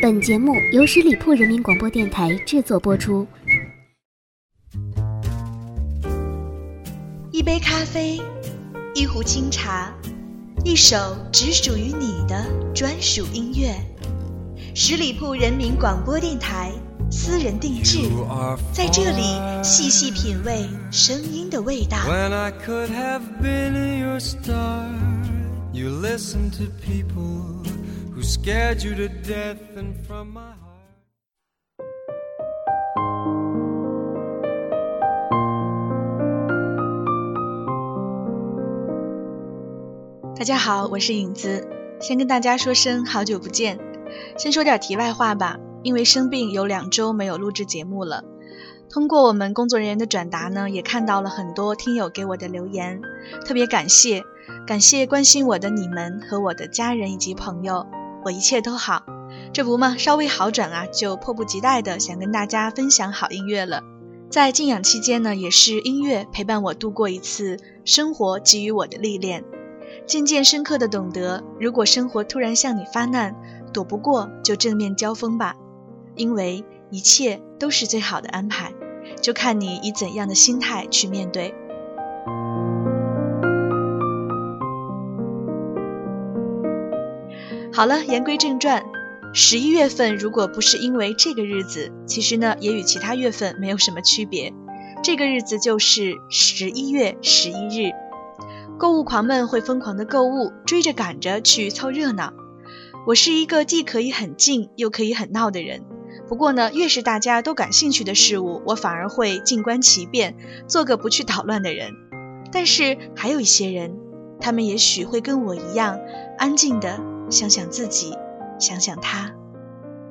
本节目由十里铺人民广播电台制作播出。一杯咖啡，一壶清茶，一首只属于你的专属音乐。十里铺人民广播电台私人定制，在这里细细品味声音的味道。You listen to people who scared you to death and from my heart. 大家好我是颖子。先跟大家说声好久不见。先说点题外话吧因为生病有两周没有录制节目了。通过我们工作人员的转达呢也看到了很多听友给我的留言特别感谢感谢关心我的你们和我的家人以及朋友，我一切都好。这不嘛，稍微好转啊，就迫不及待的想跟大家分享好音乐了。在静养期间呢，也是音乐陪伴我度过一次生活给予我的历练。渐渐深刻的懂得，如果生活突然向你发难，躲不过就正面交锋吧，因为一切都是最好的安排，就看你以怎样的心态去面对。好了，言归正传，十一月份如果不是因为这个日子，其实呢也与其他月份没有什么区别，这个日子就是十一月十一日。购物狂们会疯狂的购物，追着赶着去凑热闹。我是一个既可以很静又可以很闹的人。不过呢，越是大家都感兴趣的事物，我反而会静观其变，做个不去捣乱的人。但是还有一些人，他们也许会跟我一样，安静的想想自己，想想他，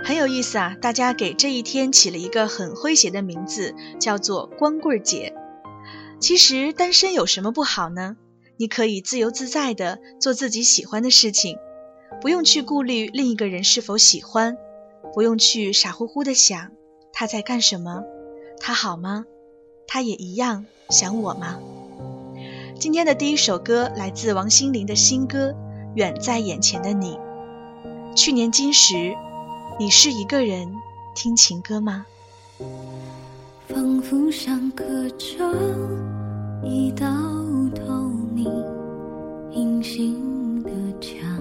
很有意思啊。大家给这一天起了一个很诙谐的名字，叫做光棍节。其实单身有什么不好呢？你可以自由自在的做自己喜欢的事情，不用去顾虑另一个人是否喜欢，不用去傻乎乎的想他在干什么，他好吗？他也一样想我吗？今天的第一首歌来自王心凌的新歌《远在眼前的你》。去年今时，你是一个人听情歌吗？仿佛像刻着一道透明。隐形的墙，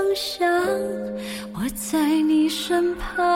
是方向，我在你身旁，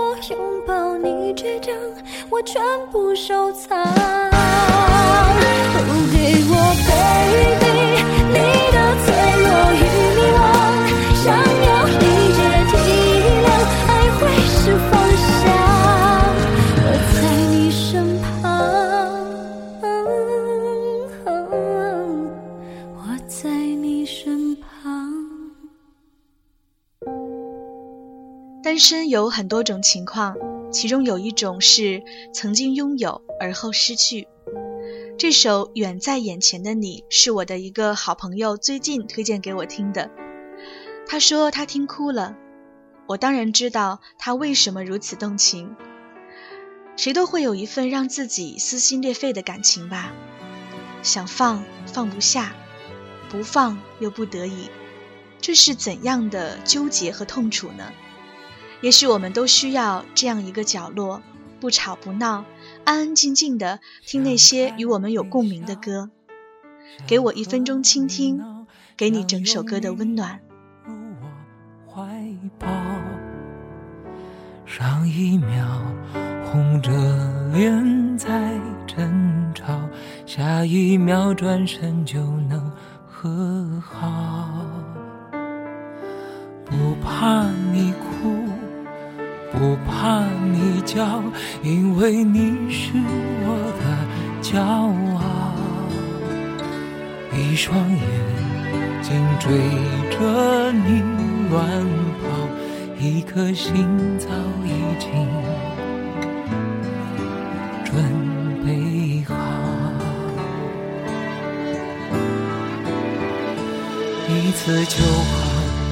我拥抱你倔强我全部收藏。身有很多种情况，其中有一种是曾经拥有而后失去。这首《远在眼前的你》是我的一个好朋友最近推荐给我听的。他说他听哭了，我当然知道他为什么如此动情。谁都会有一份让自己撕心裂肺的感情吧，想放放不下，不放又不得已，这是怎样的纠结和痛楚呢？也许我们都需要这样一个角落，不吵不闹，安安静静的听那些与我们有共鸣的歌。给我一分钟倾听，给你整首歌的温暖。怀抱，上一秒红着脸在争吵，下一秒转身就能和好。不怕你哭。不怕你叫，因为你是我的骄傲。一双眼睛追着你乱跑，一颗心早已经准备好。一次就好。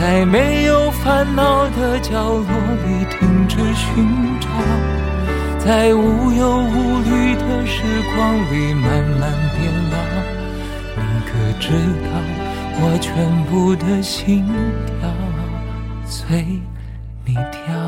在没有烦恼的角落里停止寻找，在无忧无虑的时光里慢慢变老。你可知道我全部的心跳随你跳？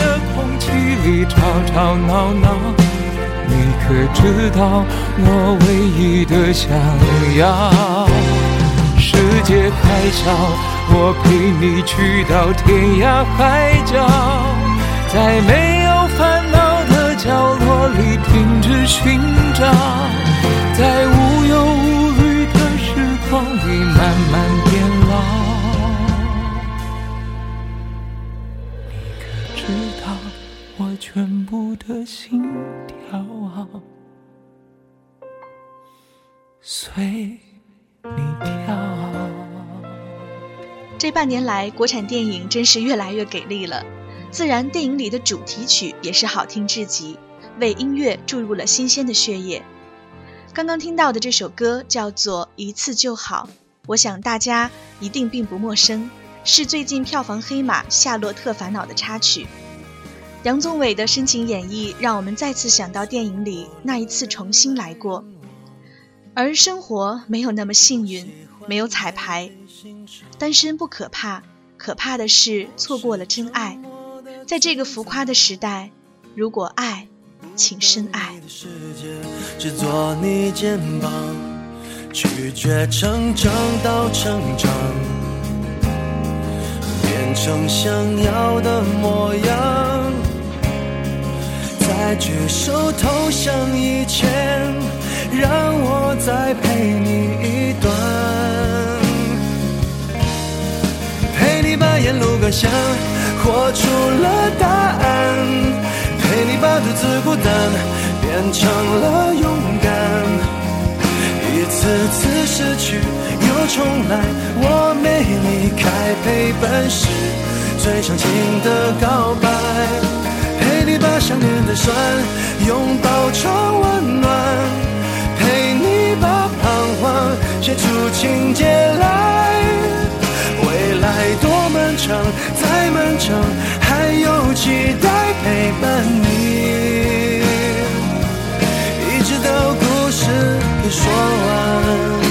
里吵吵闹闹，你可知道我唯一的想要？世界太小，我陪你去到天涯海角，在没有烦恼的角落里停止寻找，在无忧无虑的时光里慢慢的心跳啊随你跳。这半年来，国产电影真是越来越给力了。自然，电影里的主题曲也是好听至极，为音乐注入了新鲜的血液。刚刚听到的这首歌叫做《一次就好》，我想大家一定并不陌生。是最近票房黑马《夏洛特烦恼》的插曲。杨宗纬的深情演绎，让我们再次想到电影里那一次重新来过。而生活没有那么幸运，没有彩排。单身不可怕，可怕的是错过了真爱。在这个浮夸的时代，如果爱，请深爱。只做你肩膀，拒绝成长到成长，变成想要的模样，在举手投降以前，让我再陪你一段，陪你把沿路感想活出了答案，陪你把独自孤单变成了勇敢。一次次失去又重来，我没离开，陪伴是最长情的告白。想念的酸拥抱成温暖，陪你把彷徨写出情节来。未来多漫长，再漫长，还有期待陪伴你，一直到故事给说完。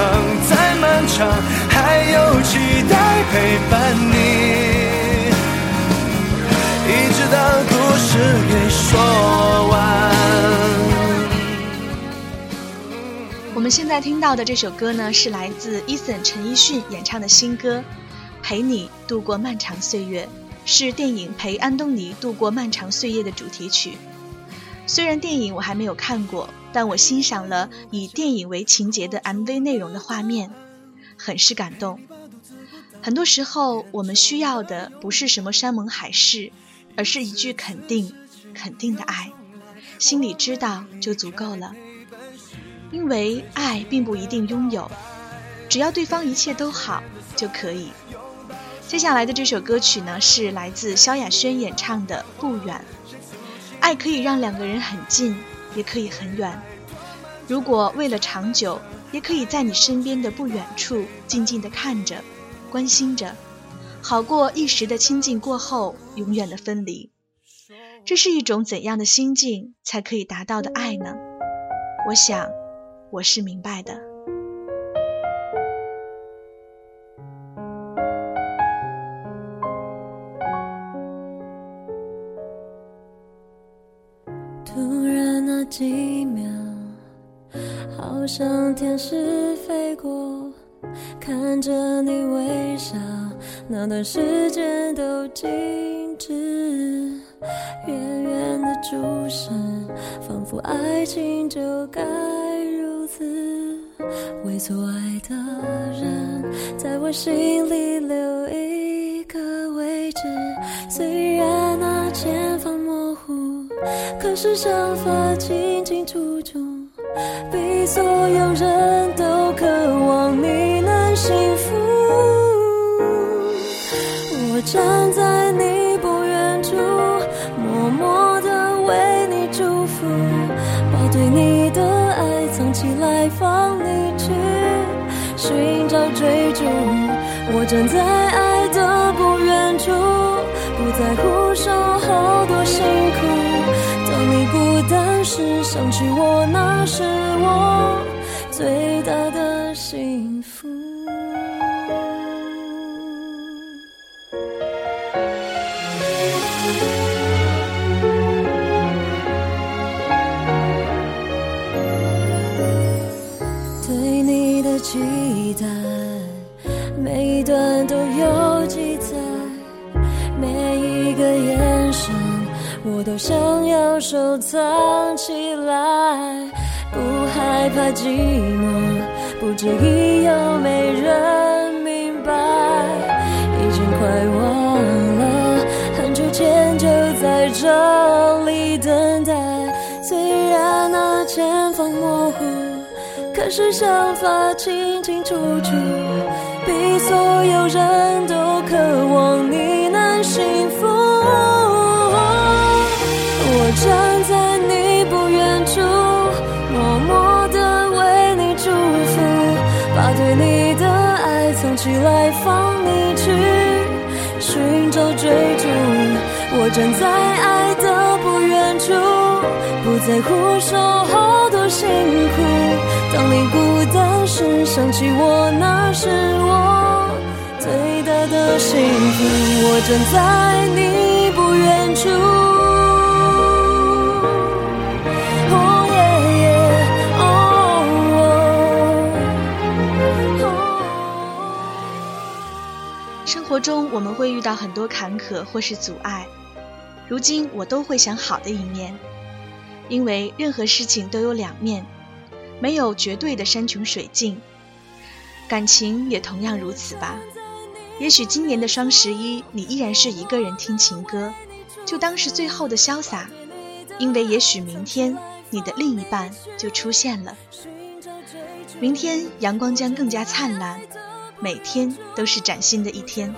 长，再漫长，还有期待陪伴你。一直到故事给说完。我们现在听到的这首歌呢，是来自 Eason 陈奕迅演唱的新歌《陪你度过漫长岁月》，是电影《陪安东尼度过漫长岁月》的主题曲。虽然电影我还没有看过，但我欣赏了以电影为情节的 MV 内容的画面，很是感动。很多时候，我们需要的不是什么山盟海誓，而是一句肯定、肯定的爱，心里知道就足够了。因为爱并不一定拥有，只要对方一切都好就可以。接下来的这首歌曲呢，是来自萧亚轩演唱的《不远》。爱可以让两个人很近，也可以很远。如果为了长久，也可以在你身边的不远处静静的看着、关心着，好过一时的亲近过后永远的分离。这是一种怎样的心境才可以达到的爱呢？我想。我是明白的。几秒，好像天使飞过，看着你微笑，那段时间都静止，远远的注视，仿佛爱情就该如此。为错爱的人，在我心里留可是想法清清楚楚，比所有人都渴望你能幸福。我站在你不远处，默默地为你祝福，把对你的爱藏起来，放你去寻找追逐。我站在爱的不远处，不在乎守候多辛苦。想起我，那是我最大的幸福。对你的期待，每一段都有记载，每一个眼神，我都想要收藏寂寞，不介意有没人明白，已经快忘了，很久前就在这里等待，虽然那前方模糊。可是想法清清楚楚，比所有人都渴望你能幸福。追逐。我站在爱的不远处，不在乎守候多辛苦。当你孤单时想起我，那是我最大的幸福。我站在你不远处。生活中我们会遇到很多坎坷或是阻碍，如今我都会想好的一面，因为任何事情都有两面。没有绝对的山穷水尽，感情也同样如此吧。也许今年的双十一，你依然是一个人听情歌，就当是最后的潇洒，因为也许明天你的另一半就出现了。明天阳光将更加灿烂，每天都是崭新的一天。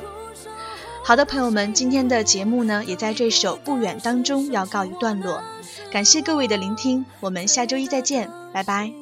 好的，朋友们，今天的节目呢，也在这首《不远》当中要告一段落。感谢各位的聆听，我们下周一再见，拜拜。